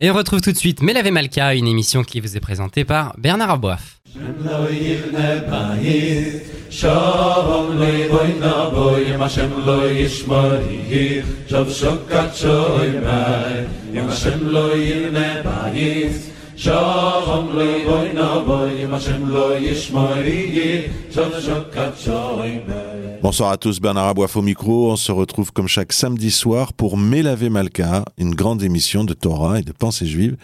Et on retrouve tout de suite Melave Malka, une émission qui vous est présentée par Bernard Aboif. Bonsoir à tous, Bernard Aboif au micro. On se retrouve comme chaque samedi soir pour Mélavé Malka, une grande émission de Torah et de pensée juive.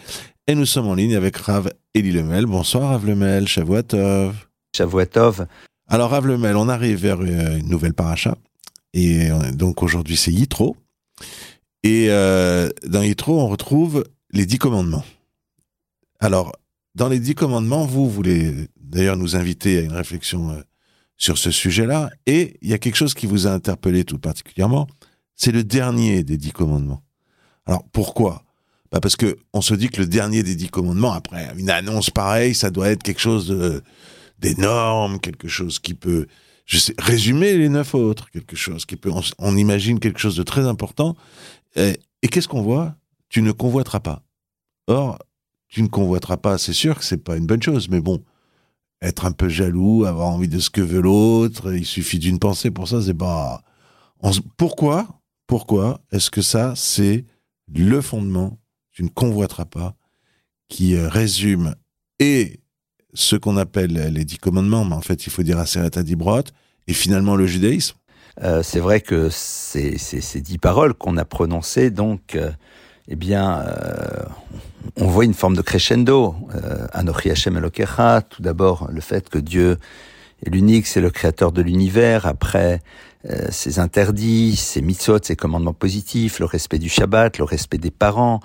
Et nous sommes en ligne avec Rav Eli Lemel. Bonsoir Rav Lemel, Shavuatov. Shavuatov. Alors Rav Lemel, on arrive vers euh, une nouvelle paracha. Et donc aujourd'hui c'est Yitro. Et euh, dans Yitro, on retrouve les dix commandements. Alors, dans les dix commandements, vous voulez d'ailleurs nous inviter à une réflexion euh, sur ce sujet-là. Et il y a quelque chose qui vous a interpellé tout particulièrement. C'est le dernier des dix commandements. Alors, pourquoi? Bah Parce que on se dit que le dernier des dix commandements, après une annonce pareille, ça doit être quelque chose d'énorme, quelque chose qui peut, je sais, résumer les neuf autres, quelque chose qui peut, on, imagine quelque chose de très important. Et, et qu'est-ce qu'on voit? Tu ne convoiteras pas. Or, tu ne convoiteras pas, c'est sûr que c'est pas une bonne chose, mais bon, être un peu jaloux, avoir envie de ce que veut l'autre, il suffit d'une pensée pour ça, c'est pas. Pourquoi Pourquoi est-ce que ça, c'est le fondement Tu ne convoiteras pas, qui euh, résume et ce qu'on appelle les dix commandements, mais en fait, il faut dire Aseret Adibrot, et finalement le judaïsme. Euh, c'est vrai que c'est ces dix paroles qu'on a prononcées, donc. Euh, eh bien, euh, on voit une forme de crescendo. Euh, Anochi Hashem Elokecha, tout d'abord le fait que Dieu est l'unique, c'est le créateur de l'univers. Après, euh, ses interdits, ses mitzvot, ses commandements positifs, le respect du Shabbat, le respect des parents,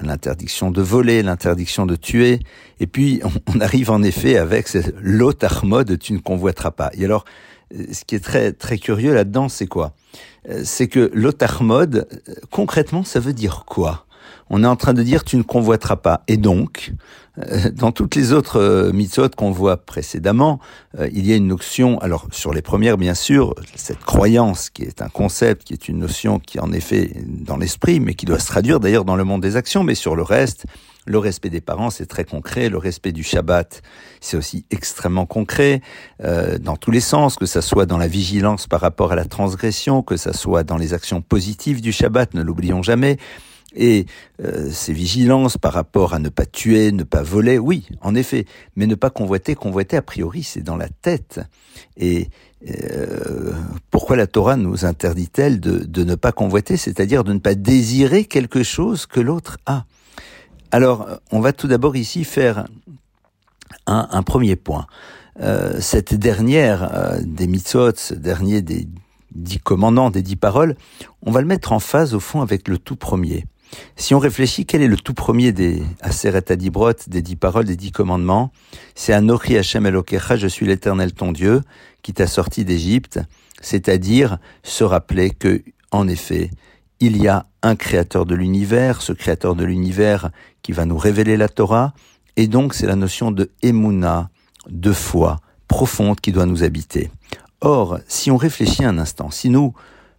l'interdiction de voler, l'interdiction de tuer. Et puis, on, arrive en effet avec l'autre armode, tu ne convoiteras pas. Et alors, ce qui est très très curieux là-dedans, c'est quoi? euh, C'est que l'otarmode, euh, concrètement, ça veut dire quoi? On est en train de dire tu ne convoiteras pas. Et donc, euh, dans toutes les autres mitzvot qu'on voit précédemment, il y a une notion, alors sur les premières bien sûr, cette croyance qui est un concept, qui est une notion qui en effet dans l'esprit, mais qui doit se traduire d'ailleurs dans le monde des actions, mais sur le reste, le respect des parents, c'est très concret. Le respect du Shabbat, c'est aussi extrêmement concret euh, dans tous les sens, que ça soit dans la vigilance par rapport à la transgression, que ça soit dans les actions positives du Shabbat, ne l'oublions jamais. Et euh, ces vigilances par rapport à ne pas tuer, ne pas voler, oui, en effet, mais ne pas convoiter, convoiter a priori, c'est dans la tête. Et euh, pourquoi la Torah nous interdit-elle de, de ne pas convoiter, c'est-à-dire de ne pas désirer quelque chose que l'autre a? Alors, on va tout d'abord ici faire un, premier point. Euh, cette dernière euh, des mitzvot, ce dernier des dix commandants, des dix paroles, on va le mettre en phase au fond avec le tout premier. Si on réfléchit, quel est le tout premier des Aseret Adibrot, des dix paroles, des dix commandements? C'est Anochi Hashem Elokecha, je suis l'Éternel ton Dieu, qui t'a sorti d'Égypte, c'est-à-dire se rappeler que, en effet, il y a un créateur de l'univers, ce créateur de l'univers qui va nous révéler la Torah, et donc c'est la notion de émouna, de foi profonde qui doit nous habiter. Or, si on réfléchit un instant, si nous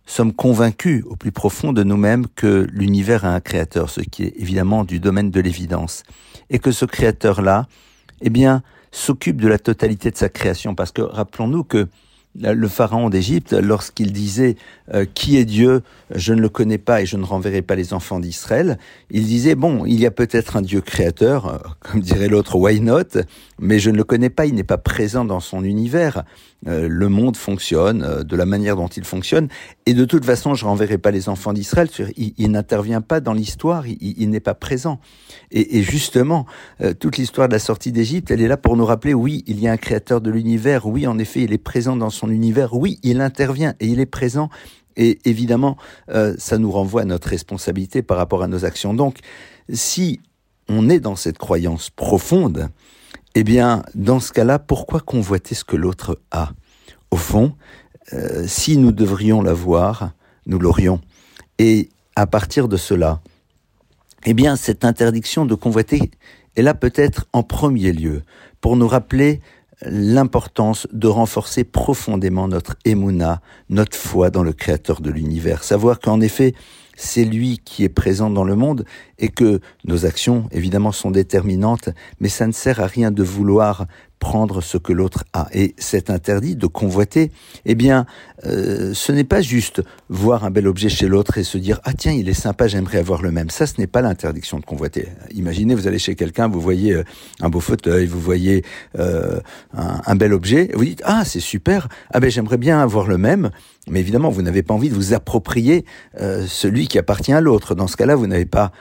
sommes convaincus au plus profond de nous-mêmes que l'univers a un créateur, ce qui est évidemment du domaine de l'évidence, et que ce créateur-là, eh bien, s'occupe de la totalité de sa création, parce que rappelons-nous que le pharaon d'Égypte, lorsqu'il disait euh, Qui est Dieu? Je ne le connais pas et je ne renverrai pas les enfants d'Israël, il disait Bon, il y a peut-être un Dieu créateur, euh, comme dirait l'autre, why not? Mais je ne le connais pas, il n'est pas présent dans son univers. Euh, le monde fonctionne de la manière dont il fonctionne, et de toute façon, je renverrai pas les enfants d'Israël. Il, n'intervient pas dans l'histoire, il, n'est pas présent. Et, justement, toute l'histoire de la sortie d'Égypte, elle est là pour nous rappeler Oui, il y a un créateur de l'univers. Oui, en effet, il est présent dans son univers, oui, il intervient et il est présent. Et évidemment, euh, ça nous renvoie à notre responsabilité par rapport à nos actions. Donc, si on est dans cette croyance profonde, eh bien, dans ce cas-là, pourquoi convoiter ce que l'autre a? Au fond, euh, si nous devrions l'avoir, nous l'aurions. Et à partir de cela, eh bien, cette interdiction de convoiter est là peut-être en premier lieu pour nous rappeler l'importance de renforcer profondément notre émouna, notre foi dans le Créateur de l'univers. Savoir qu'en effet, c'est lui qui est présent dans le monde et que nos actions, évidemment, sont déterminantes, mais ça ne sert à rien de vouloir prendre ce que l'autre a. Et cet interdit de convoiter, eh bien, euh, ce n'est pas juste voir un bel objet chez l'autre et se dire ah tiens il est sympa, j'aimerais avoir le même. Ça, ce n'est pas l'interdiction de convoiter. Imaginez, vous allez chez quelqu'un, vous voyez euh, un beau fauteuil, vous voyez euh, un, bel objet, vous dites ah c'est super, ah ben j'aimerais bien avoir le même. Mais évidemment, vous n'avez pas envie de vous approprier celui qui appartient à l'autre. Dans ce cas-là, vous n'avez pas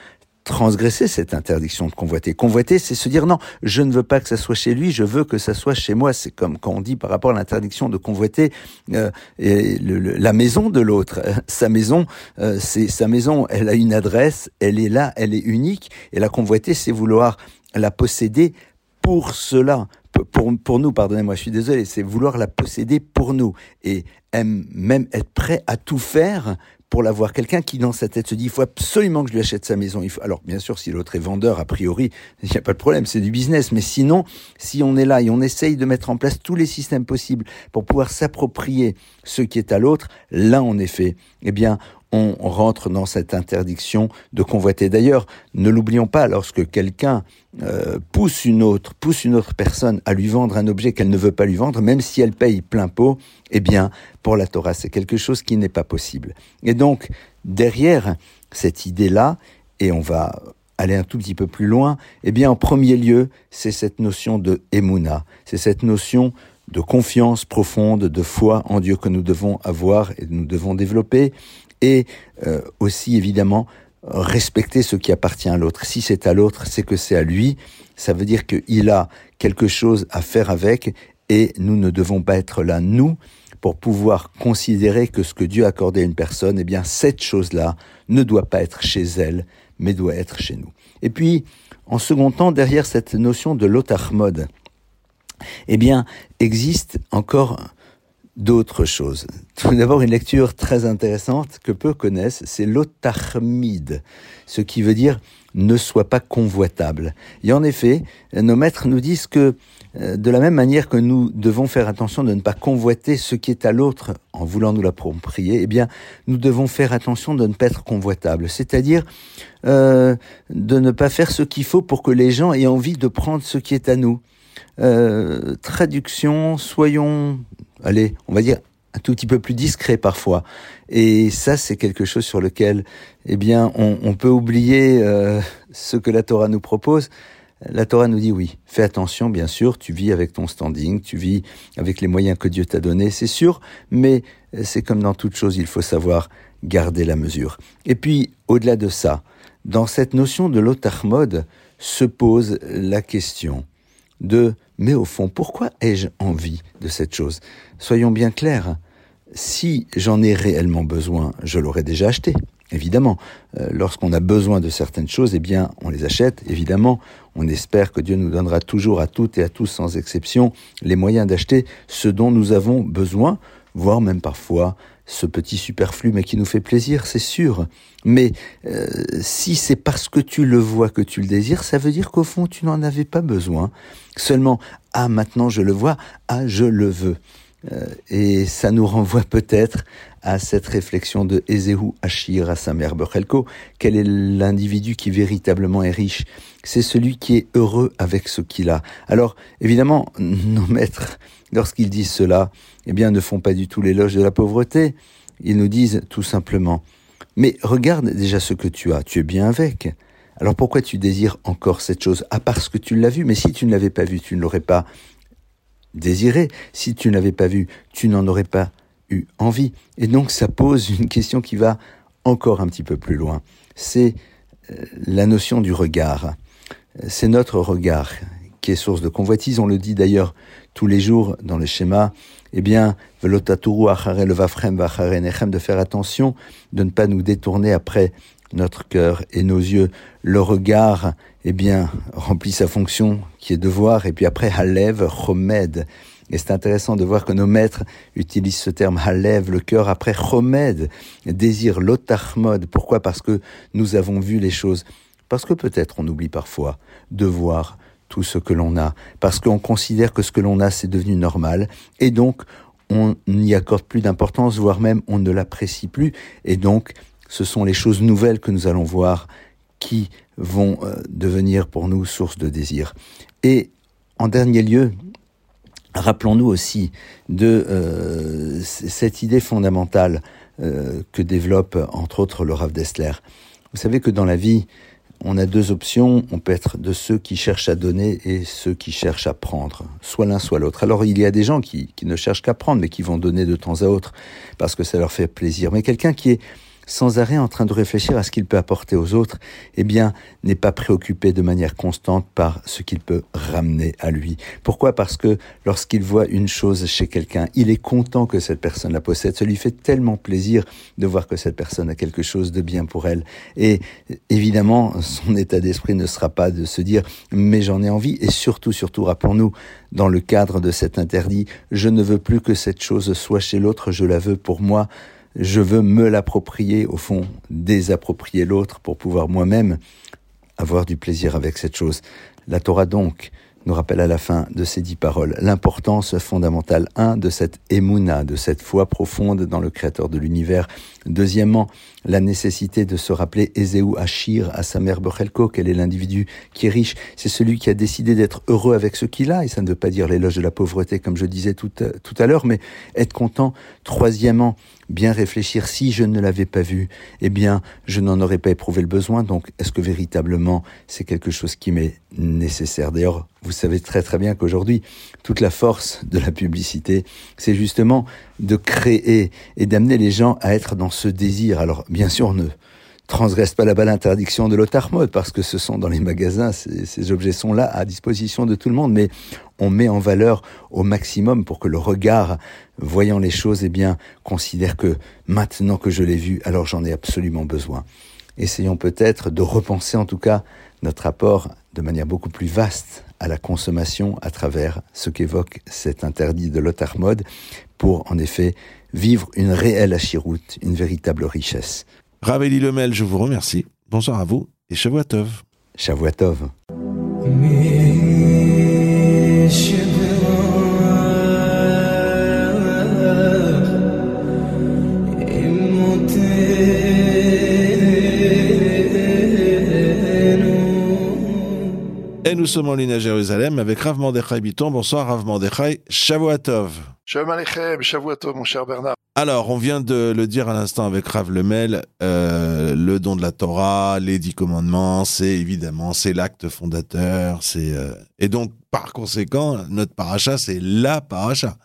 transgresser cette interdiction de convoiter. Convoiter, c'est se dire non, je ne veux pas que ça soit chez lui, je veux que ça soit chez moi. C'est comme quand on dit par rapport à l'interdiction de convoiter euh, la maison de l'autre. Sa maison, euh, c'est sa maison, elle a une adresse, elle est là, elle est unique. Et la convoiter, c'est vouloir la posséder pour cela. Pour, pour nous, pardonnez-moi, je suis désolé, c'est vouloir la posséder pour nous et même être prêt à tout faire pour l'avoir. Quelqu'un qui, dans sa tête, se dit, il faut absolument que je lui achète sa maison. Il faut... Alors, bien sûr, si l'autre est vendeur, a priori, il n'y a pas de problème, c'est du business. Mais sinon, si on est là et on essaye de mettre en place tous les systèmes possibles pour pouvoir s'approprier ce qui est à l'autre, là, en effet, eh bien, on rentre dans cette interdiction de convoiter. D'ailleurs, ne l'oublions pas, lorsque quelqu'un euh, pousse une autre, pousse une autre personne à lui vendre un objet qu'elle ne veut pas lui vendre, même si elle paye plein pot, eh bien, pour la Torah, c'est quelque chose qui n'est pas possible. Et donc, derrière cette idée-là, et on va aller un tout petit peu plus loin, eh bien, en premier lieu, c'est cette notion de emuna, c'est cette notion de confiance profonde, de foi en Dieu que nous devons avoir et nous devons développer, et euh, aussi évidemment respecter ce qui appartient à l'autre. Si c'est à l'autre, c'est que c'est à lui. Ça veut dire qu'il a quelque chose à faire avec et nous ne devons pas être là, nous, pour pouvoir considérer que ce que Dieu a accordé à une personne, eh bien, cette chose-là ne doit pas être chez elle, mais doit être chez nous. Et puis, en second temps, derrière cette notion de l'otachmod, eh bien, existe encore d'autres choses. Tout d'abord, une lecture très intéressante que peu connaissent, c'est l'otachmide, ce qui veut dire ne soit pas convoitable. Et en effet, nos maîtres nous disent que euh, de la même manière que nous devons faire attention de ne pas convoiter ce qui est à l'autre en voulant nous l'approprier, eh bien, nous devons faire attention de ne pas être convoitable, c'est-à-dire euh, de ne pas faire ce qu'il faut pour que les gens aient envie de prendre ce qui est à nous. Euh, traduction, soyons, allez, on va dire un tout petit peu plus discret parfois. Et ça, c'est quelque chose sur lequel, eh bien, on, peut oublier euh, ce que la Torah nous propose. La Torah nous dit oui, fais attention, bien sûr, tu vis avec ton standing, tu vis avec les moyens que Dieu t'a donnés, c'est sûr, mais c'est comme dans toute chose, il faut savoir garder la mesure. Et puis, au-delà de ça, dans cette notion de l'otachmod se pose la question de mais au fond, pourquoi ai-je envie de cette chose? Soyons bien clairs, si j'en ai réellement besoin, je l'aurais déjà acheté. Évidemment, euh, lorsqu'on a besoin de certaines choses, eh bien, on les achète. Évidemment, on espère que Dieu nous donnera toujours à toutes et à tous, sans exception, les moyens d'acheter ce dont nous avons besoin, voire même parfois ce petit superflu, mais qui nous fait plaisir, c'est sûr. Mais euh, si c'est parce que tu le vois que tu le désires, ça veut dire qu'au fond, tu n'en avais pas besoin. Seulement, ah, maintenant je le vois, ah, je le veux. Euh, et ça nous renvoie peut-être à cette réflexion de Ezehu Ashir à sa mère Bechelko. Quel est l'individu qui véritablement est riche? C'est celui qui est heureux avec ce qu'il a. Alors, évidemment, nos maîtres, lorsqu'ils disent cela, eh bien, ne font pas du tout l'éloge de la pauvreté. Ils nous disent tout simplement, mais regarde déjà ce que tu as, tu es bien avec. Alors pourquoi tu désires encore cette chose Ah parce que tu l'as vu, mais si tu ne l'avais pas vu, tu ne l'aurais pas désiré. Si tu ne l'avais pas vu, tu n'en aurais pas eu envie. Et donc ça pose une question qui va encore un petit peu plus loin. C'est euh, la notion du regard. C'est notre regard qui est source de convoitise. On le dit d'ailleurs tous les jours dans le schéma. Eh bien, de faire attention, de ne pas nous détourner après notre cœur et nos yeux. Le regard, eh bien, remplit sa fonction qui est de voir, et puis après, halev, chomed. Et c'est intéressant de voir que nos maîtres utilisent ce terme halev, le cœur, après chomed, désir, lotachmod. Pourquoi? Parce que nous avons vu les choses. Parce que peut-être on oublie parfois de voir tout ce que l'on a, parce qu'on considère que ce que l'on a, c'est devenu normal, et donc on n'y accorde plus d'importance, voire même on ne l'apprécie plus, et donc ce sont les choses nouvelles que nous allons voir qui vont euh, devenir pour nous source de désir. Et en dernier lieu, rappelons-nous aussi de euh, cette idée fondamentale euh, que développe entre autres le Rav Dessler. Vous savez que dans la vie, on a deux options. On peut être de ceux qui cherchent à donner et ceux qui cherchent à prendre. Soit l'un, soit l'autre. Alors, il y a des gens qui, ne cherchent qu'à prendre, mais qui vont donner de temps à autre parce que ça leur fait plaisir. Mais quelqu'un qui est sans arrêt en train de réfléchir à ce qu'il peut apporter aux autres, eh bien, n'est pas préoccupé de manière constante par ce qu'il peut ramener à lui. Pourquoi? Parce que lorsqu'il voit une chose chez quelqu'un, il est content que cette personne la possède. Ça lui fait tellement plaisir de voir que cette personne a quelque chose de bien pour elle. Et évidemment, son état d'esprit ne sera pas de se dire mais j'en ai envie. Et surtout, surtout, rappelons-nous, dans le cadre de cet interdit, je ne veux plus que cette chose soit chez l'autre, je la veux pour moi je veux me l'approprier, au fond, désapproprier l'autre pour pouvoir moi-même avoir du plaisir avec cette chose. La Torah donc nous rappelle à la fin de ces dix paroles l'importance fondamentale, un, de cette émouna, de cette foi profonde dans le Créateur de l'univers. Deuxièmement, la nécessité de se rappeler Ezeu Achir à sa mère Bechelko, quel est l'individu qui est riche. C'est celui qui a décidé d'être heureux avec ce qu'il a, et ça ne veut pas dire l'éloge de la pauvreté, comme je disais tout, tout à l'heure, mais être content. Troisièmement, bien réfléchir, si je ne l'avais pas vu, eh bien, je n'en aurais pas éprouvé le besoin, donc est-ce que véritablement c'est quelque chose qui m'est nécessaire? D'ailleurs, vous savez très très bien qu'aujourd'hui, toute la force de la publicité, c'est justement de créer et d'amener les gens à être dans ce désir. Alors, bien sûr, ne transgresse pas la balle interdiction de l'otarmode parce que ce sont dans les magasins, ces, objets sont là à disposition de tout le monde, mais on met en valeur au maximum pour que le regard, voyant les choses, eh bien, considère que maintenant que je l'ai vu, alors j'en ai absolument besoin. Essayons peut-être de repenser en tout cas notre rapport de manière beaucoup plus vaste à la consommation à travers ce qu'évoque cet interdit de l'otarmode pour en effet vivre une réelle achiroute, une véritable richesse. Raveli Lemel, je vous remercie. Bonsoir à vous et Shavuatov. Shavuatov. Et nous sommes en ligne à Jérusalem avec Rav Mordechai Biton. Bonsoir Rav Mordechai. Shavuatov. Shalom Aleichem, Shavuatov, mon cher Bernard. Alors, on vient de le dire à l'instant avec Rav Lemel, euh, le don de la Torah, les dix commandements, c'est évidemment, c'est l'acte fondateur, c'est euh, et donc par conséquent, notre paracha, c'est la paracha.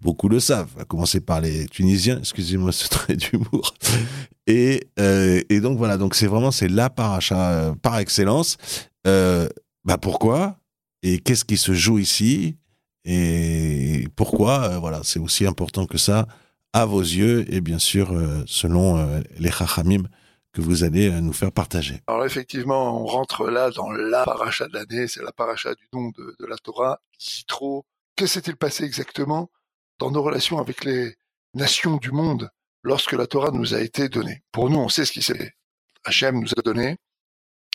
Beaucoup le savent, à commencer par les Tunisiens, excusez-moi ce trait d'humour. Et, euh, et donc voilà, donc c'est vraiment c'est la paracha par excellence. Euh, bah pourquoi? Et qu'est-ce qui se joue ici? Et pourquoi? Euh, Voilà, c'est aussi important que ça à vos yeux et bien sûr euh, selon euh, les chachamim que vous allez nous faire partager. Alors effectivement, on rentre là dans la paracha de l'année, c'est la paracha du don de, la Torah, Yitro. Que s'est-il passé exactement dans nos relations avec les nations du monde lorsque la Torah nous a été donnée? Pour nous, on sait ce qui s'est. Hachem nous a donné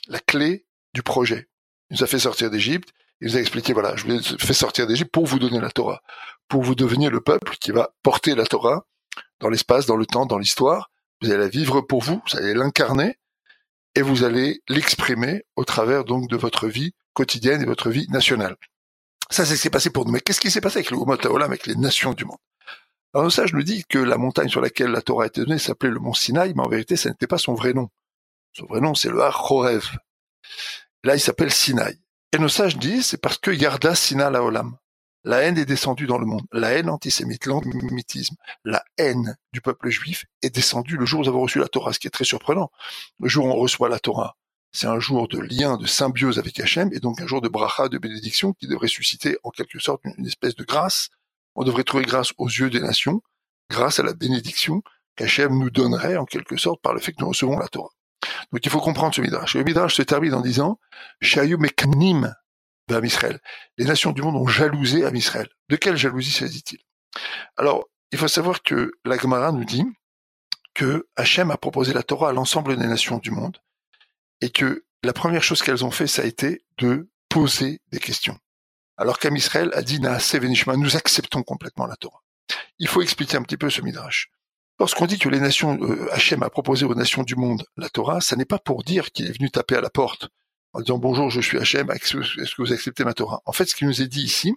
la clé du projet. Il nous a fait sortir d'Égypte. Il nous a expliqué, voilà, je vous ai fait sortir d'Égypte pour vous donner la Torah, pour vous devenir le peuple qui va porter la Torah dans l'espace, dans le temps, dans l'histoire. Vous allez la vivre pour vous, vous allez l'incarner et vous allez l'exprimer au travers donc de votre vie quotidienne et votre vie nationale. Ça, c'est ce qui s'est passé pour nous. Mais qu'est-ce qui s'est passé avec le Umot Haolam, avec les nations du monde? Alors, le sage nous dit que la montagne sur laquelle la Torah a été donnée s'appelait le mont Sinaï, mais en vérité, ça n'était pas son vrai nom. Son vrai nom, c'est le Har Horev. Là, il s'appelle Sinaï. Et nos sages disent, c'est parce que Yarda Sina la Olam. La haine est descendue dans le monde. La haine antisémite, l'antisémitisme, la haine du peuple juif est descendue le jour où nous avons reçu la Torah, ce qui est très surprenant. Le jour où on reçoit la Torah, c'est un jour de lien, de symbiose avec Hachem, et donc un jour de bracha, de bénédiction, qui devrait susciter en quelque sorte une espèce de grâce. On devrait trouver grâce aux yeux des nations, grâce à la bénédiction qu'Hachem nous donnerait en quelque sorte par le fait que nous recevons la Torah. Donc il faut comprendre ce midrash. Le midrash se termine en disant Shayu meknim Israël. Les nations du monde ont jalousé à. De quelle jalousie s'agit-il? Alors, il faut savoir que la Gemara nous dit que Hachem a proposé la Torah à l'ensemble des nations du monde et que la première chose qu'elles ont fait, ça a été de poser des questions. Alors qu'Am Israël a dit Naase Venishma, nous acceptons complètement la Torah. Il faut expliquer un petit peu ce midrash. Lorsqu'on dit que les nations, euh, Hachem a proposé aux nations du monde la Torah, ça n'est pas pour dire qu'il est venu taper à la porte en disant bonjour, je suis Hachem, est-ce que vous acceptez ma Torah? En fait, ce qui nous est dit ici,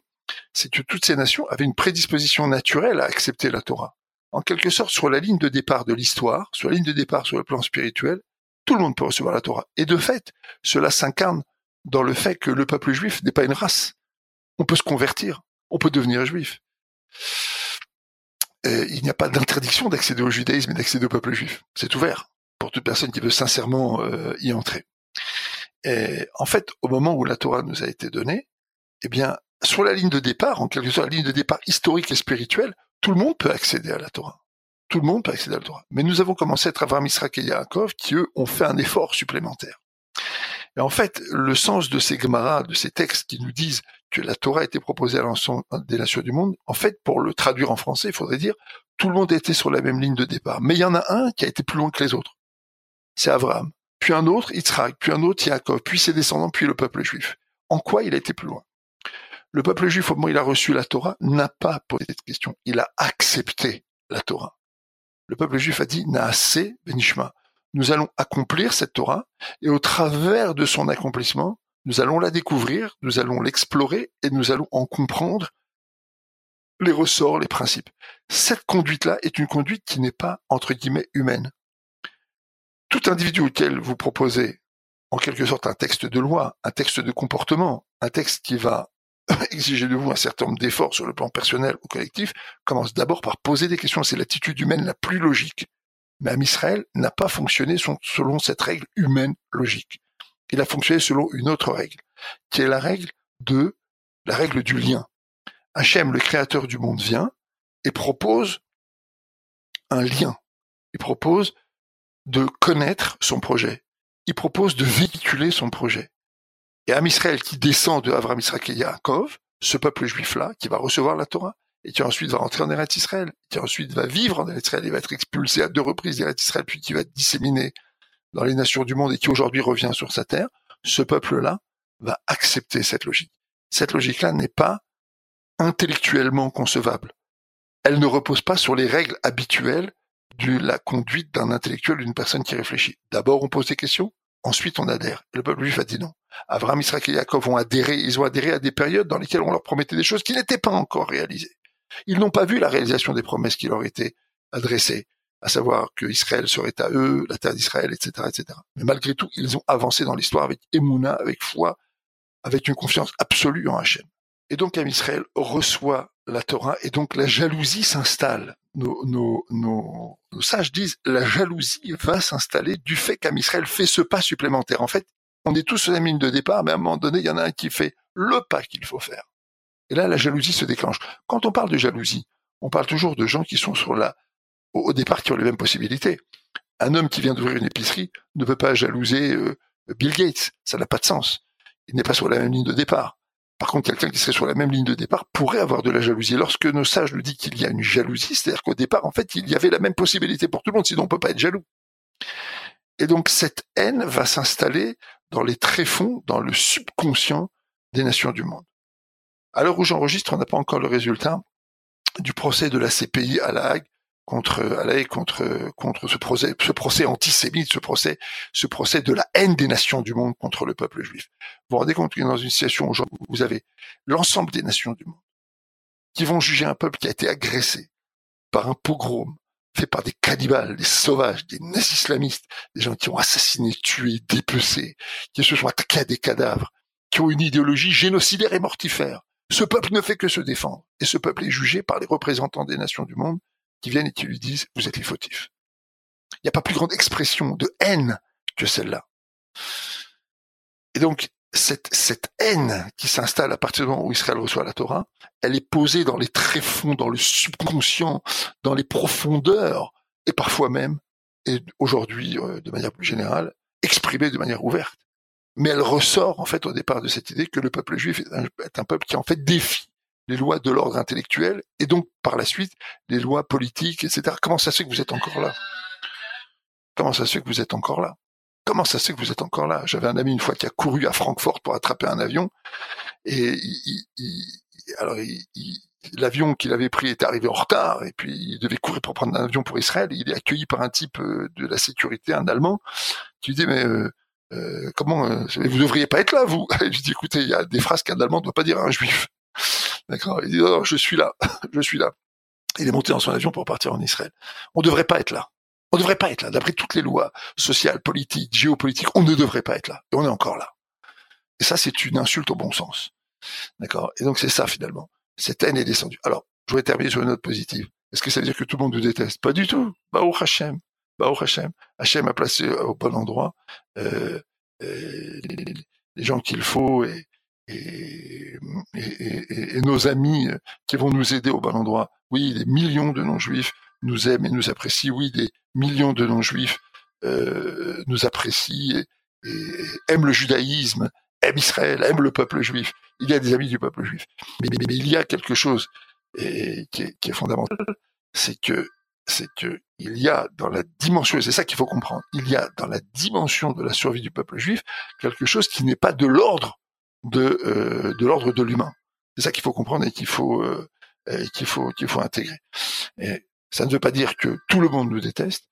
c'est que toutes ces nations avaient une prédisposition naturelle à accepter la Torah. En quelque sorte, sur la ligne de départ de l'histoire, sur la ligne de départ sur le plan spirituel, tout le monde peut recevoir la Torah. Et de fait, cela s'incarne dans le fait que le peuple juif n'est pas une race. On peut se convertir, on peut devenir juif. Euh, il n'y a pas d'interdiction d'accéder au judaïsme et d'accéder au peuple juif. C'est ouvert pour toute personne qui veut sincèrement euh, y entrer. Et en fait, au moment où la Torah nous a été donnée, eh bien, sur la ligne de départ, en quelque sorte, la ligne de départ historique et spirituelle, tout le monde peut accéder à la Torah. Tout le monde peut accéder à la Torah. Mais nous avons commencé à travers Misrak et Yaakov qui, eux, ont fait un effort supplémentaire. Et en fait, le sens de ces Gemara, de ces textes qui nous disent que la Torah a été proposée à l'ensemble des nations du monde, en fait, pour le traduire en français, il faudrait dire tout le monde était sur la même ligne de départ. Mais il y en a un qui a été plus loin que les autres. C'est Abraham. Puis un autre, Yitzhak. Puis un autre, Yaakov. Puis ses descendants, puis le peuple juif. En quoi il a été plus loin? Le peuple juif, au moment où il a reçu la Torah, n'a pas posé cette question. Il a accepté la Torah. Le peuple juif a dit Naase Benishma. Nous allons accomplir cette Torah, et au travers de son accomplissement, nous allons la découvrir, nous allons l'explorer et nous allons en comprendre les ressorts, les principes. Cette conduite-là est une conduite qui n'est pas, entre guillemets, humaine. Tout individu auquel vous proposez, en quelque sorte, un texte de loi, un texte de comportement, un texte qui va exiger de vous un certain nombre d'efforts sur le plan personnel ou collectif, commence d'abord par poser des questions. C'est l'attitude humaine la plus logique. Mais Israël n'a pas fonctionné selon cette règle humaine logique il a fonctionné selon une autre règle, qui est la règle de la règle du lien. Hachem, le créateur du monde, vient et propose un lien. Il propose de connaître son projet. Il propose de véhiculer son projet. Et Am Israël qui descend de Avram Israël Yaakov, ce peuple juif-là, qui va recevoir la Torah, et qui ensuite va rentrer en Eretz Israël, qui ensuite va vivre en Eretz Israël, il va être expulsé à deux reprises d'Eretz Israël, puis qui va être disséminé dans les nations du monde et qui aujourd'hui revient sur sa terre, ce peuple-là va accepter cette logique. Cette logique-là n'est pas intellectuellement concevable. Elle ne repose pas sur les règles habituelles de la conduite d'un intellectuel, d'une personne qui réfléchit. D'abord, on pose des questions, ensuite on adhère. Et le peuple juif a dit non. Abraham, Israël et Jacob ont adhéré, ils ont adhéré à des périodes dans lesquelles on leur promettait des choses qui n'étaient pas encore réalisées. Ils n'ont pas vu la réalisation des promesses qui leur étaient adressées à savoir que Israël serait à eux, la terre d'Israël, etc., etc. Mais malgré tout, ils ont avancé dans l'histoire avec émouna, avec foi, avec une confiance absolue en Hachem. Et donc, Israël reçoit la Torah, et donc la jalousie s'installe. Nos, sages disent la jalousie va s'installer du fait Israël fait ce pas supplémentaire. En fait, on est tous sur la ligne de départ, mais à un moment donné, il y en a un qui fait le pas qu'il faut faire. Et là, la jalousie se déclenche. Quand on parle de jalousie, on parle toujours de gens qui sont sur la au départ qui ont les mêmes possibilités. Un homme qui vient d'ouvrir une épicerie ne peut pas jalouser euh, Bill Gates, ça n'a pas de sens. Il n'est pas sur la même ligne de départ. Par contre, quelqu'un qui serait sur la même ligne de départ pourrait avoir de la jalousie. Lorsque nos sages nous disent qu'il y a une jalousie, c'est-à-dire qu'au départ, en fait, il y avait la même possibilité pour tout le monde, sinon on peut pas être jaloux. Et donc cette haine va s'installer dans les tréfonds, dans le subconscient des nations du monde. À l'heure où j'enregistre, on n'a pas encore le résultat du procès de la CPI à La Hague contre aller contre contre ce procès ce procès antisémite ce procès ce procès de la haine des nations du monde contre le peuple juif vous vous rendez compte que dans une situation où vous avez l'ensemble des nations du monde qui vont juger un peuple qui a été agressé par un pogrom fait par des cannibales, des sauvages, des nazis islamistes, des gens qui ont assassiné, tué, dépecé, qui se sont attaqués à des cadavres, qui ont une idéologie génocidaire et mortifère. Ce peuple ne fait que se défendre. Et ce peuple est jugé par les représentants des nations du monde qui viennent et qui lui disent vous êtes les fautifs. Il n'y a pas plus grande expression de haine que celle-là. Et donc, cette, haine qui s'installe à partir du moment où Israël reçoit la Torah, elle est posée dans les tréfonds, dans le subconscient, dans les profondeurs, et parfois même, et aujourd'hui euh, de manière plus générale, exprimée de manière ouverte. Mais elle ressort en fait au départ de cette idée que le peuple juif est un, peuple qui en fait défie les lois de l'ordre intellectuel et donc par la suite les lois politiques, etc. Comment ça se fait que vous êtes encore là? Comment ça se fait que vous êtes encore là? Comment ça se fait que vous êtes encore là? J'avais un ami une fois qui a couru à Francfort pour attraper un avion et il, il, alors l'avion qu'il avait pris était arrivé en retard et puis il devait courir pour prendre un avion pour Israël. il est accueilli par un type euh, de la sécurité, un Allemand, qui lui dit mais euh, euh, comment vous devriez pas être là vous Je lui dis écoutez, il y a des phrases qu'un Allemand ne doit pas dire à un Juif. D'accord Il dit non, je suis là, je suis là. Il est monté dans son avion pour partir en Israël. On ne devrait pas être là. On ne devrait pas être là. D'après toutes les lois sociales, politiques, géopolitiques, on ne devrait pas être là. Et on est encore là. Et ça, c'est une insulte au bon sens. D'accord Et donc c'est ça finalement. Cette haine est descendue. Alors, je voudrais terminer sur une note positive. Est-ce que ça veut dire que tout le monde nous déteste? Pas du tout. Baruch Hashem. Baruch Hashem. Hashem a placé au bon endroit euh, euh, les, gens qu'il faut et, nos amis qui vont nous aider au bon endroit. Oui, des millions de non-juifs nous aiment et nous apprécient. Oui, des millions de non-juifs euh, nous apprécient et, aiment le judaïsme aime Israël, aime le peuple juif. Il y a des amis du peuple juif. Mais, il y a quelque chose qui, est, fondamental, c'est que c'est que il y a dans la dimension, et c'est ça qu'il faut comprendre, il y a dans la dimension de la survie du peuple juif quelque chose qui n'est pas de l'ordre de euh, de l'humain. C'est ça qu'il faut comprendre et qu'il faut euh, qu'il faut intégrer. Ça ne veut pas dire que tout le monde nous déteste.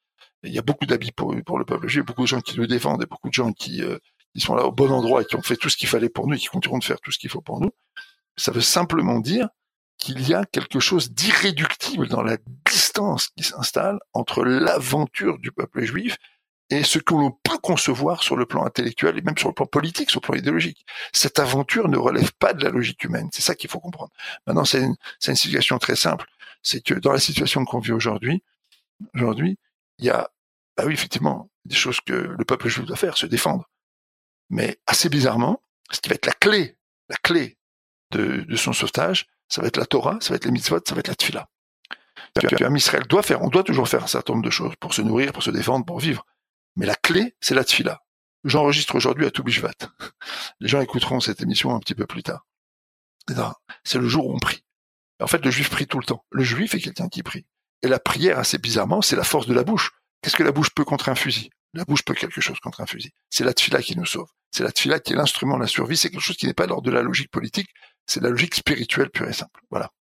Il y a beaucoup d'amis pour, le peuple juif, beaucoup de gens qui nous défendent et beaucoup de gens qui euh, ils sont là au bon endroit et qui ont fait tout ce qu'il fallait pour nous et qui continueront de faire tout ce qu'il faut pour nous, ça veut simplement dire qu'il y a quelque chose d'irréductible dans la distance qui s'installe entre l'aventure du peuple juif et ce que l'on peut concevoir sur le plan intellectuel et même sur le plan politique, sur le plan idéologique. Cette aventure ne relève pas de la logique humaine. C'est ça qu'il faut comprendre. Maintenant, c'est une, situation très simple. C'est que dans la situation qu'on vit aujourd'hui, aujourd'hui, il y a, bah oui, effectivement, des choses que le peuple juif doit faire, se défendre. Mais assez bizarrement, ce qui va être la clé, la clé de son sauvetage, ça va être la Torah, ça va être les mitzvot, ça va être la tfila. Un Israël doit faire, on doit toujours faire un certain nombre de choses pour se nourrir, pour se défendre, pour vivre. Mais la clé, c'est la tfila. J'enregistre aujourd'hui à Toubishvat. Les gens écouteront cette émission un petit peu plus tard. C'est le jour où on prie. En fait, le juif prie tout le temps. Le juif est quelqu'un qui prie. Et la prière, assez bizarrement, c'est la force de la bouche. Qu'est-ce que la bouche peut contre un fusil? La bouche peut quelque chose contre un fusil. C'est la tfila qui nous sauve. C'est la tfila qui est l'instrument de la survie. C'est quelque chose qui n'est pas l'ordre de la logique politique. C'est la logique spirituelle pure et simple. Voilà.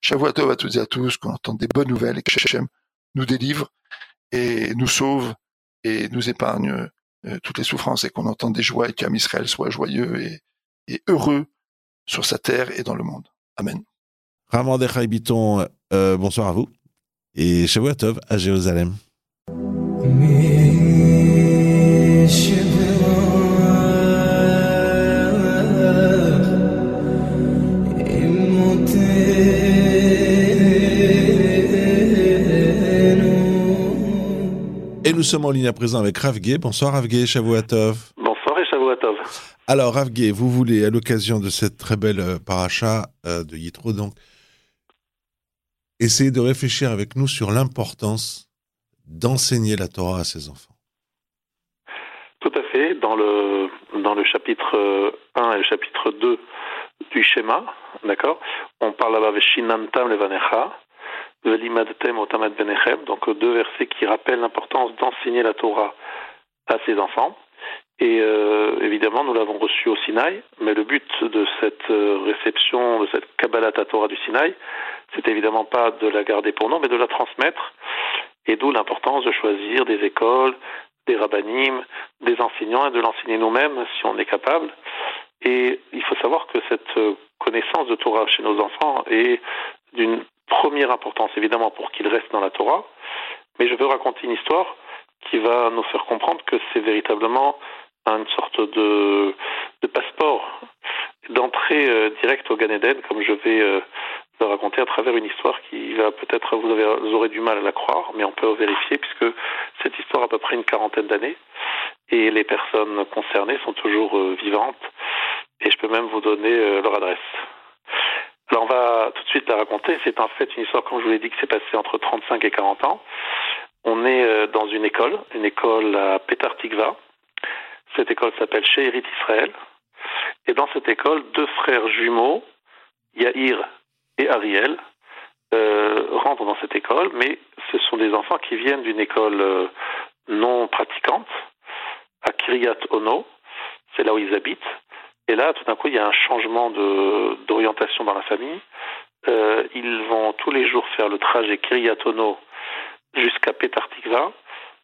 Shavuot à toutes et à tous, qu'on entende des bonnes nouvelles et que Hachem nous délivre et nous sauve et nous épargne euh, toutes les souffrances et qu'on entende des joies et qu'Am Israël soit joyeux et, et, heureux sur sa terre et dans le monde. Amen. Ramandechai Biton, euh, bonsoir à vous et Shavuot à Jérusalem. Sommes en ligne à présent avec Rav Bonsoir Rav Shavuatov. Bonsoir et Shavuatov. Alors Rav vous voulez, à l'occasion de cette très belle euh, paracha euh, de Yitro, donc, essayer de réfléchir avec nous sur l'importance d'enseigner la Torah à ses enfants. Tout à fait. Dans le, dans le chapitre 1 et le chapitre 2 du schéma, d'accord, on parle là-bas de Shinantam Levanecha, donc deux versets qui rappellent l'importance d'enseigner la Torah à ses enfants. Et euh, évidemment, nous l'avons reçu au Sinaï, mais le but de cette euh, réception, de cette Kabbalah Torah du Sinaï, c'est évidemment pas de la garder pour nous, mais de la transmettre. Et d'où l'importance de choisir des écoles, des rabbinim, des enseignants et de l'enseigner nous-mêmes si on est capable. Et il faut savoir que cette euh, connaissance de Torah chez nos enfants est d'une première importance évidemment pour qu'il reste dans la Torah, mais je veux raconter une histoire qui va nous faire comprendre que c'est véritablement une sorte de, passeport d'entrée euh, directe au Gan Eden, comme je vais euh, le raconter à travers une histoire qui va peut-être vous, vous aurez du mal à la croire, mais on peut vérifier puisque cette histoire a à peu près une quarantaine d'années et les personnes concernées sont toujours euh, vivantes et je peux même vous donner leur adresse. Alors on va tout de suite la raconter. C'est en fait une histoire, comme je vous l'ai dit, qui s'est passée entre 35 et 40 ans. On est euh, dans une école, une école à Petar Tikva. Cette école s'appelle Sheherit Israël. Et dans cette école, deux frères jumeaux, Yair et Ariel, euh, rentrent dans cette école, mais ce sont des enfants qui viennent d'une école euh, non pratiquante, à Kiryat Ono, c'est là où ils habitent, et là, tout d'un coup, il y a un changement d'orientation dans la famille. euh, ils vont tous les jours faire le trajet Kiryatono jusqu'à Petartikva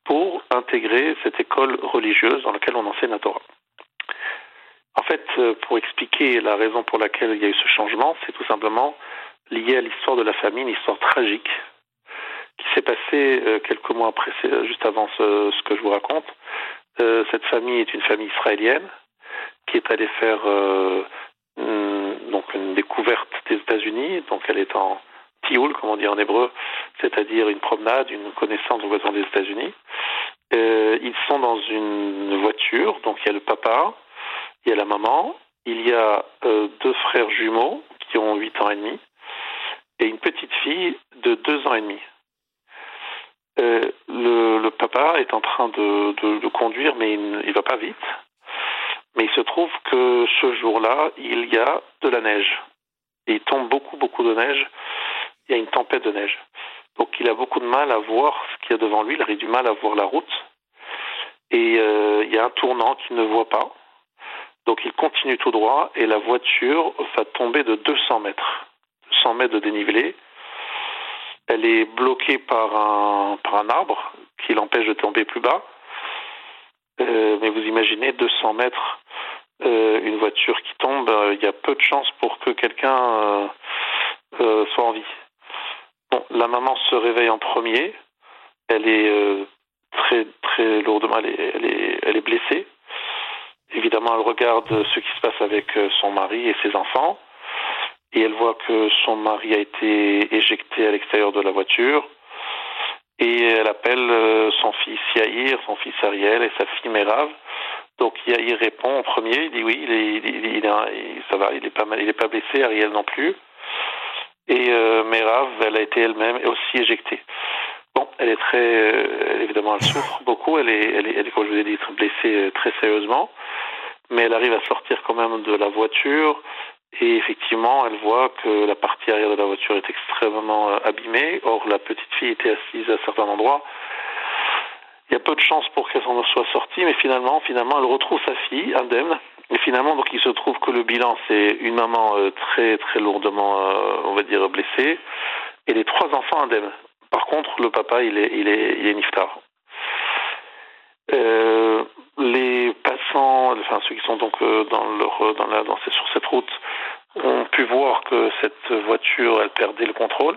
pour intégrer cette école religieuse dans laquelle on enseigne la Torah. En fait, euh, pour expliquer la raison pour laquelle il y a eu ce changement, c'est tout simplement lié à l'histoire de la famille, une histoire tragique qui s'est passée euh, quelques mois après, juste avant ce, que je vous raconte. Cette famille est une famille israélienne qui est allée faire euh, donc une découverte des États-Unis. Donc elle est en tioul, comme on dit en hébreu, c'est-à-dire une promenade, une connaissance voisin des États-Unis. Euh, ils sont dans une voiture, donc il y a le papa, il y a la maman, il y a euh, deux frères jumeaux qui ont 8 ans et demi et une petite fille de 2 ans et demi. Le, papa est en train de, de conduire, mais il ne va pas vite. Mais il se trouve que ce jour-là, il y a de la neige. Il tombe beaucoup, beaucoup de neige. Il y a une tempête de neige. Donc il a beaucoup de mal à voir ce qu'il y a devant lui. Il a du mal à voir la route. Et euh, il y a un tournant qu'il ne voit pas. Donc il continue tout droit et la voiture va tomber de 200 mètres. 200 mètres de dénivelé. Elle est bloquée par un, par un arbre qui l'empêche de tomber plus bas. Euh, mais vous imaginez 200 mètres, euh, une voiture qui tombe, il y a peu de chances pour que quelqu'un euh, soit en vie. Bon, la maman se réveille en premier. Elle est très très lourdement, elle est, elle est, elle est blessée. Évidemment, elle regarde ce qui se passe avec son mari et ses enfants. Et elle voit que son mari a été éjecté à l'extérieur de la voiture. Et elle appelle son fils Yair, son fils Ariel et sa fille Merav. Donc Yair répond en premier, il dit oui, il est, il, il, il, ça va, il est pas mal, il est pas blessé, Ariel non plus. Et euh, Merav, elle a été elle-même aussi éjectée. Bon, elle est très, euh, évidemment, elle souffre beaucoup. Elle est, elle est, elle est, comme je vous ai dit, blessée très sérieusement, mais elle arrive à sortir quand même de la voiture. Et effectivement, elle voit que la partie arrière de la voiture est extrêmement abîmée. Or, la petite fille était assise à certains endroits. Il y a peu de chances pour qu'elle s'en soit sortie, mais finalement, finalement, elle retrouve sa fille indemne. Et finalement, donc, il se trouve que le bilan, c'est une maman euh, très, très lourdement, euh, on va dire, blessée, et les trois enfants indemnes. Par contre, le papa, il est, il est, il est niftar. Euh, les passants, enfin ceux qui sont donc dans leur, dans la, dans sur cette route, ont pu voir que cette voiture, elle perdait le contrôle.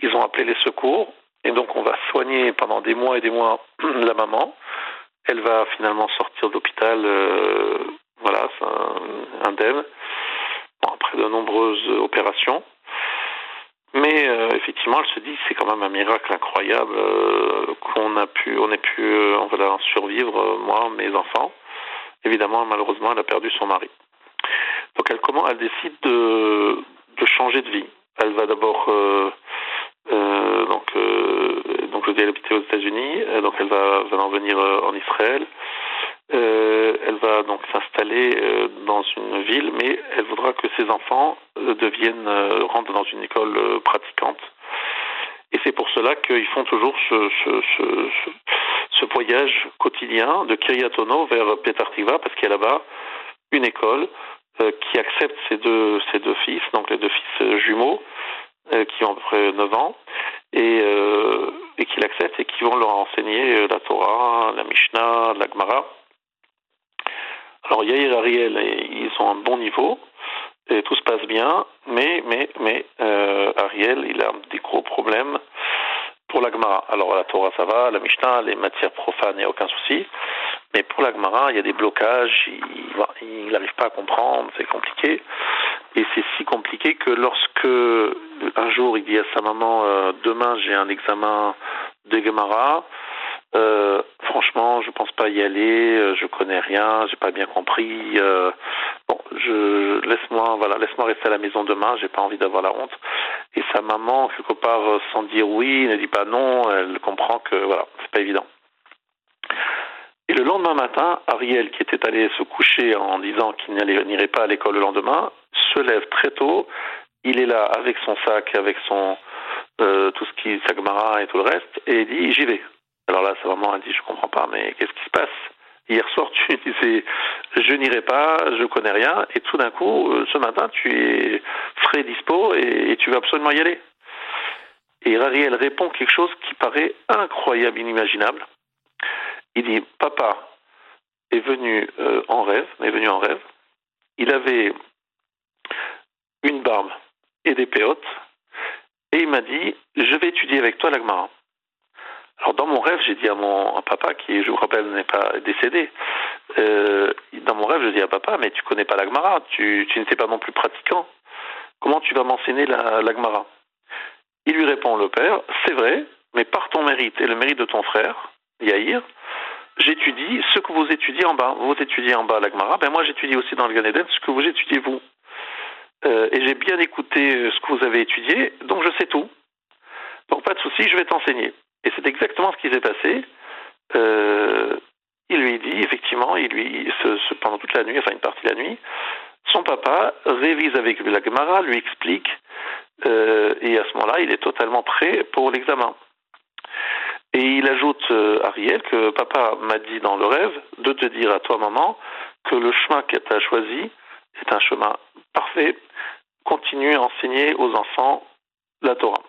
Ils ont appelé les secours et donc on va soigner pendant des mois et des mois la maman. Elle va finalement sortir de l'hôpital, euh, voilà, indemne, bon, après de nombreuses opérations. Mais euh, effectivement, elle se dit c'est quand même un miracle incroyable euh, qu'on a pu, on ait pu, euh, voilà, survivre moi, mes enfants. Évidemment, malheureusement, elle a perdu son mari. Donc elle comment, elle décide de, de changer de vie. Elle va d'abord donc donc je dis elle habitait aux États-Unis, donc elle va, va en venir en Israël. Euh, elle va donc s'installer euh, dans une ville, mais elle voudra que ses enfants euh, deviennent rentrent dans une école pratiquante. Et c'est pour cela qu'ils font toujours ce, ce, ce, ce, voyage quotidien de Kiryatono vers Petartiva, parce qu'il y a là-bas une école qui accepte ces deux, deux fils, donc les deux fils jumeaux, qui ont à peu près 9 ans, et, et qui l'acceptent et qui vont leur enseigner la Torah, la Mishnah, la Gemara. Alors Yair et Ariel, ils ont un bon niveau, et tout se passe bien, mais mais mais euh, Ariel, il a des gros problèmes pour la Gemara. Alors la Torah ça va, la Mishnah, les matières profanes, il n'y a aucun souci, mais pour la Gemara, il y a des blocages, il n'arrive pas à comprendre, c'est compliqué, et c'est si compliqué que lorsque un jour il dit à sa maman, euh, demain j'ai un examen de Gemara, euh, franchement, je pense pas y aller. Euh, je connais rien. J'ai pas bien compris. Bon, je laisse-moi, voilà, laisse-moi rester à la maison demain. J'ai pas envie d'avoir la honte. Et sa maman, quelque part, sans dire oui, ne dit pas non. Elle comprend que voilà, c'est pas évident. Le lendemain matin, Ariel, qui était allé se coucher en disant qu'il n'irait pas à l'école le lendemain, se lève très tôt. Il est là avec son sac, avec son euh, tout ce qui Sagmara et tout le reste, et dit j'y vais. Alors là, sa maman a dit, je comprends pas, mais qu'est-ce qui se passe? Hier soir, tu disais, je n'irai pas, je connais rien, et tout d'un coup, ce matin, tu es serais dispo et, et tu veux absolument y aller Et Ariel répond quelque chose qui paraît incroyable, inimaginable. Il dit Papa est venu euh, en rêve, venu en rêve. Il avait une barbe et des péotes, et il m'a dit Je vais étudier avec toi l'Agmara. Alors dans mon rêve, j'ai dit à mon papa, qui je vous rappelle n'est pas décédé, euh, dans mon rêve, je dis à papa, mais tu connais pas l'Agmara, tu, tu n'étais pas non plus pratiquant. Comment tu vas m'enseigner la- l'Agmara Il lui répond, le père, c'est vrai, mais par ton mérite et le mérite de ton frère, Yaïr, j'étudie ce que vous étudiez en bas. Vous étudiez en bas l'Agmara, ben moi j'étudie aussi dans le Gan Eden ce que vous étudiez vous. Euh, et j'ai bien écouté euh, ce que vous avez étudié, donc je sais tout. Donc pas de souci, je vais t'enseigner. Et c'est exactement ce qui s'est passé. Euh, il lui dit, effectivement, il lui, ce- pendant toute la nuit, enfin une partie de la nuit, son papa révise avec lui la Gemara, lui explique, euh, et à ce moment-là, il est totalement prêt pour l'examen. Et il ajoute, euh, Ariel, que papa m'a dit dans le rêve de te dire à toi, maman, que le chemin que tu as choisi est un chemin parfait. Continue à enseigner aux enfants la Torah.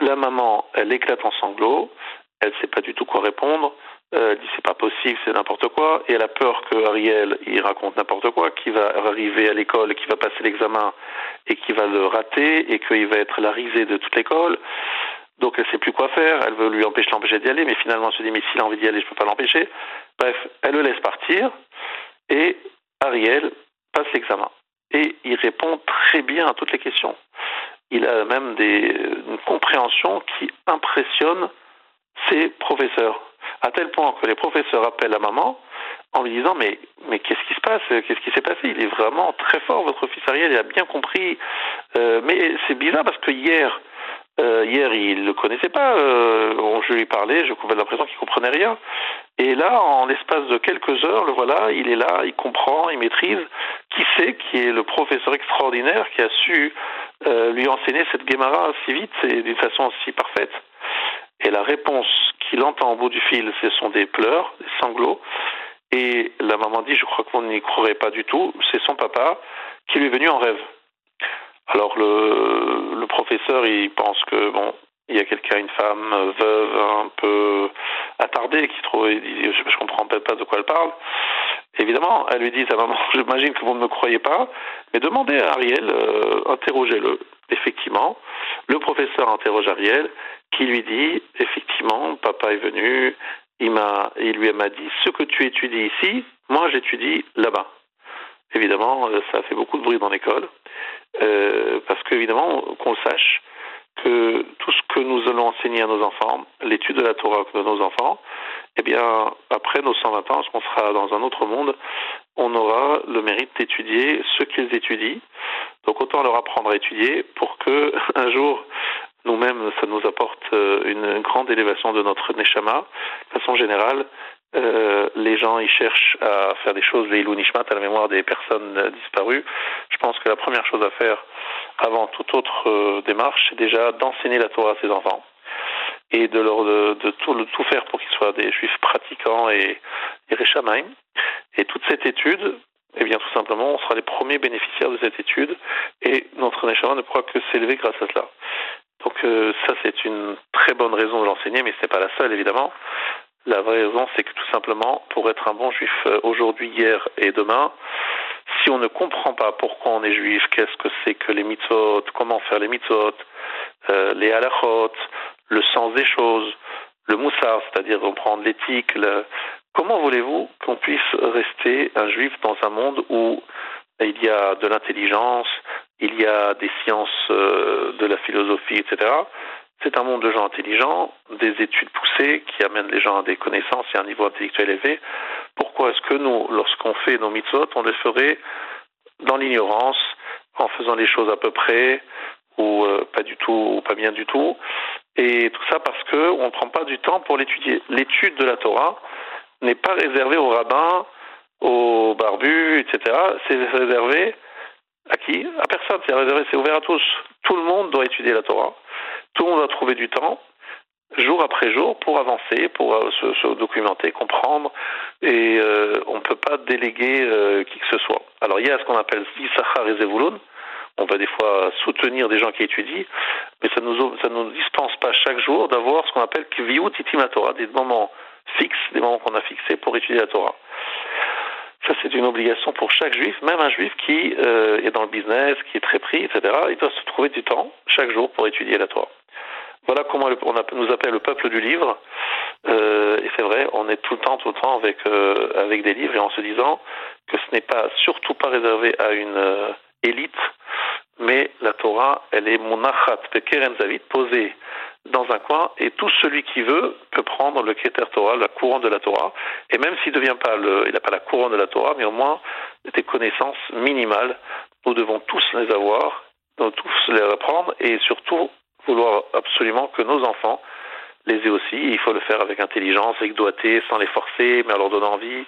La maman, elle éclate en sanglots, elle ne sait pas du tout quoi répondre, euh, elle dit c'est pas possible, c'est n'importe quoi, et elle a peur que Ariel il raconte n'importe quoi, qu'il va arriver à l'école, qu'il va passer l'examen et qu'il va le rater et qu'il va être la risée de toute l'école. Donc elle sait plus quoi faire, elle veut lui empêcher l'empêcher d'y aller, mais finalement elle se dit mais s'il a envie d'y aller, je peux pas l'empêcher. Bref, elle le laisse partir et Ariel passe l'examen. Et il répond très bien à toutes les questions. Il a même des, une compréhension qui impressionne ses professeurs. À tel point que les professeurs appellent la maman en lui disant mais mais qu'est-ce qui se passe? Qu'est-ce qui s'est passé? Il est vraiment très fort, votre fils Ariel, il a bien compris. Euh, mais c'est bizarre parce que hier, euh, hier il le connaissait pas. Euh, je lui parlais, je avais l'impression qu'il comprenait rien. Et là, en l'espace de quelques heures, le voilà, il est là, il comprend, il maîtrise. Qui c'est qui est le professeur extraordinaire qui a su euh, lui enseigner cette Guémara si vite et d'une façon si parfaite? Et la réponse qu'il entend au bout du fil, ce sont des pleurs, des sanglots. Et la maman dit, je crois vous n'y croirez pas du tout, c'est son papa qui lui est venu en rêve. Alors le, le professeur, il pense que bon, il y a quelqu'un, une femme euh, veuve, un peu attardée, qui trouve, je, je comprends peut-être pas de quoi elle parle. Évidemment, elle lui dit, maman, j'imagine que vous ne me croyez pas, mais demandez à Ariel, euh, interrogez-le. Effectivement, le professeur interroge Ariel, qui lui dit, effectivement, papa est venu, il m'a, il lui m'a dit, ce que tu étudies ici, moi j'étudie là-bas. Évidemment, euh, ça a fait beaucoup de bruit dans l'école, euh, parce qu'évidemment, qu'on le sache, que tout ce que nous allons enseigner à nos enfants, l'étude de la Torah de nos enfants, eh bien, après nos 120 ans, lorsqu'on sera dans un autre monde, on aura le mérite d'étudier ce qu'ils étudient. Donc autant leur apprendre à étudier pour que un jour nous-mêmes, ça nous apporte euh, une grande élévation de notre neshama. De façon générale, euh, les gens ils cherchent à faire des choses les Nishmat à la mémoire des personnes euh, disparues. Je pense que la première chose à faire avant toute autre euh, démarche, c'est déjà d'enseigner la Torah à ses enfants et de leur de, tout, tout faire pour qu'ils soient des juifs pratiquants et, et réchamaim. Et toute cette étude, eh bien tout simplement, on sera les premiers bénéficiaires de cette étude et notre neshama ne pourra que s'élever grâce à cela. Donc ça c'est une très bonne raison de l'enseigner, mais ce n'est pas la seule évidemment. La vraie raison, c'est que tout simplement, pour être un bon juif euh, aujourd'hui, hier et demain, si on ne comprend pas pourquoi on est juif, qu'est-ce que c'est que les mitzvot, comment faire les mitzvot, euh, les halachot, le sens des choses, le moussar, c'est-à-dire reprendre l'éthique, le... comment voulez-vous qu'on puisse rester un juif dans un monde où il y a de l'intelligence, il y a des sciences euh, de la philosophie, etc. C'est un monde de gens intelligents, des études poussées qui amènent les gens à des connaissances et à un niveau intellectuel élevé. Pourquoi est-ce que nous, lorsqu'on fait nos mitzvot, on le ferait dans l'ignorance, en faisant les choses à peu près, ou euh, pas du tout, ou pas bien du tout? Et tout ça parce que on ne prend pas du temps pour l'étudier. L'étude de la Torah n'est pas réservée aux rabbins, aux barbus, etc. C'est réservé à qui? À personne. C'est réservé, c'est ouvert à tous. Tout le monde doit étudier la Torah. Tout le monde doit trouver du temps, jour après jour, pour avancer, pour euh, se, documenter, comprendre. Et euh, on ne peut pas déléguer euh, qui que ce soit. Alors il y a ce qu'on appelle Issachar et Zevulun, on va des fois soutenir des gens qui étudient, mais ça nous ça nous dispense pas chaque jour d'avoir ce qu'on appelle kviut itim Torah, des moments fixes, des moments qu'on a fixés pour étudier la Torah. Ça, c'est une obligation pour chaque juif, même un juif qui est dans le business, qui est très pris, etc. Il doit se trouver du temps chaque jour pour étudier la Torah. Voilà comment on nous appelle le peuple du livre. Euh, et c'est vrai, on est tout le temps, tout le temps avec euh, avec des livres et en se disant que ce n'est pas surtout pas réservé à une euh, élite, mais la Torah, elle est monachat pekeren zavit posée dans un coin et tout celui qui veut peut prendre le Keter Torah, la couronne de la Torah. Et même s'il devient pas il n'a pas la couronne de la Torah, mais au moins des connaissances minimales. Nous devons tous les avoir, nous tous les apprendre et surtout vouloir absolument que nos enfants les aient aussi. Il faut le faire avec intelligence, avec doigté, sans les forcer, mais en leur donnant envie,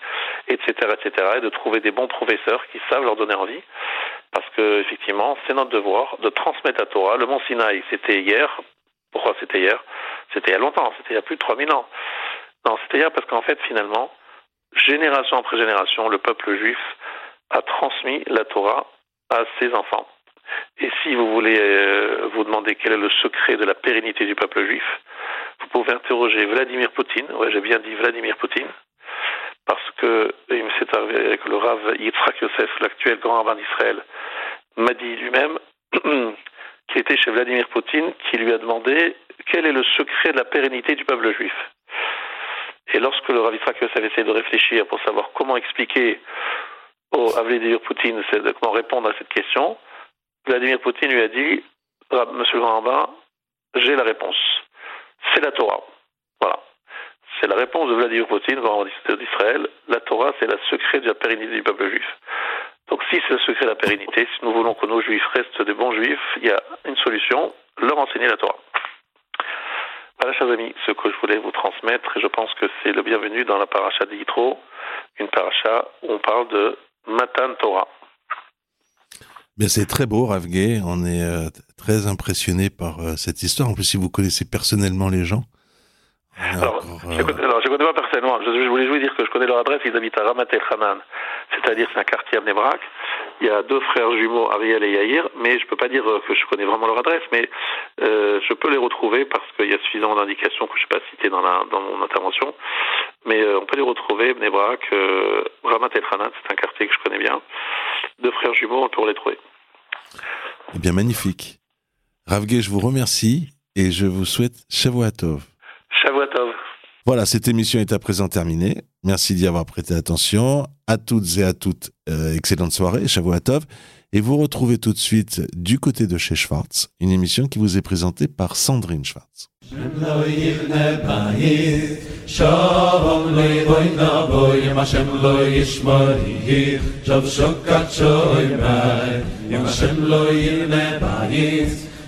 etc., etc. Et de trouver des bons professeurs qui savent leur donner envie. Parce que, effectivement, c'est notre devoir de transmettre la Torah. Le Mont Sinaï, c'était hier, pourquoi c'était hier? C'était il y a longtemps, c'était il y a plus de 3000 ans. Non, c'était hier parce qu'en fait, finalement, génération après génération, le peuple juif a transmis la Torah à ses enfants. Et si vous voulez euh, vous demander quel est le secret de la pérennité du peuple juif, vous pouvez interroger Vladimir Poutine. Ouais, j'ai bien dit Vladimir Poutine. Parce que le Rav Yitzhak Yosef, l'actuel grand rabbin d'Israël, m'a dit lui-même qui était chez Vladimir Poutine, qui lui a demandé quel est le secret de la pérennité du peuple juif? Et lorsque le Rav avait essayé de réfléchir pour savoir comment expliquer au, Vladimir Poutine, comment répondre à cette question, Vladimir Poutine lui a dit Monsieur le grand rabbin, j'ai la réponse. C'est la Torah. Voilà. C'est la réponse de Vladimir Poutine, grand d'Israël. La Torah, c'est le secret de la pérennité du peuple juif. Donc si c'est le secret de la pérennité, si nous voulons que nos juifs restent des bons juifs, il y a une solution, leur enseigner la Torah. Voilà, chers amis, ce que je voulais vous transmettre, et je pense que c'est le bienvenu dans la paracha d'Yitro, une paracha où on parle de Matan Torah. Bien, c'est très beau, Ravgay. On est euh, très impressionné par euh, cette histoire. En plus, si vous connaissez personnellement les gens. Alors, je ne connais, pas Je, voulais juste dire que je connais leur adresse. Ils habitent à Ramat El Hanan c'est-à-dire c'est un quartier à Bnebrak. Il y a deux frères jumeaux, Ariel et Yair, mais je ne peux pas dire que je connais vraiment leur adresse, mais euh, je peux les retrouver parce qu'il y a suffisamment d'indications que je n'ai pas citées dans, la, dans mon intervention. Mais euh, on peut les retrouver, Bnebrak, euh, Ramat El Hanan, c'est un quartier que je connais bien. Deux frères jumeaux, on peut les trouver. Eh bien, magnifique. Ravge, je vous remercie et je vous souhaite Shavuatov. Shavuatov. Voilà, cette émission est à présent terminée. Merci d'y avoir prêté attention. À toutes et à toutes, euh, excellente soirée, Shavuatov. Et vous retrouvez tout de suite du côté de chez Schwartz, une émission qui vous est présentée par Sandrine Schwartz.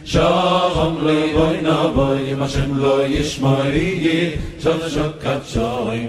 Shalom loy boy na boy, ma shem loy yishmari, shov shok kat shoy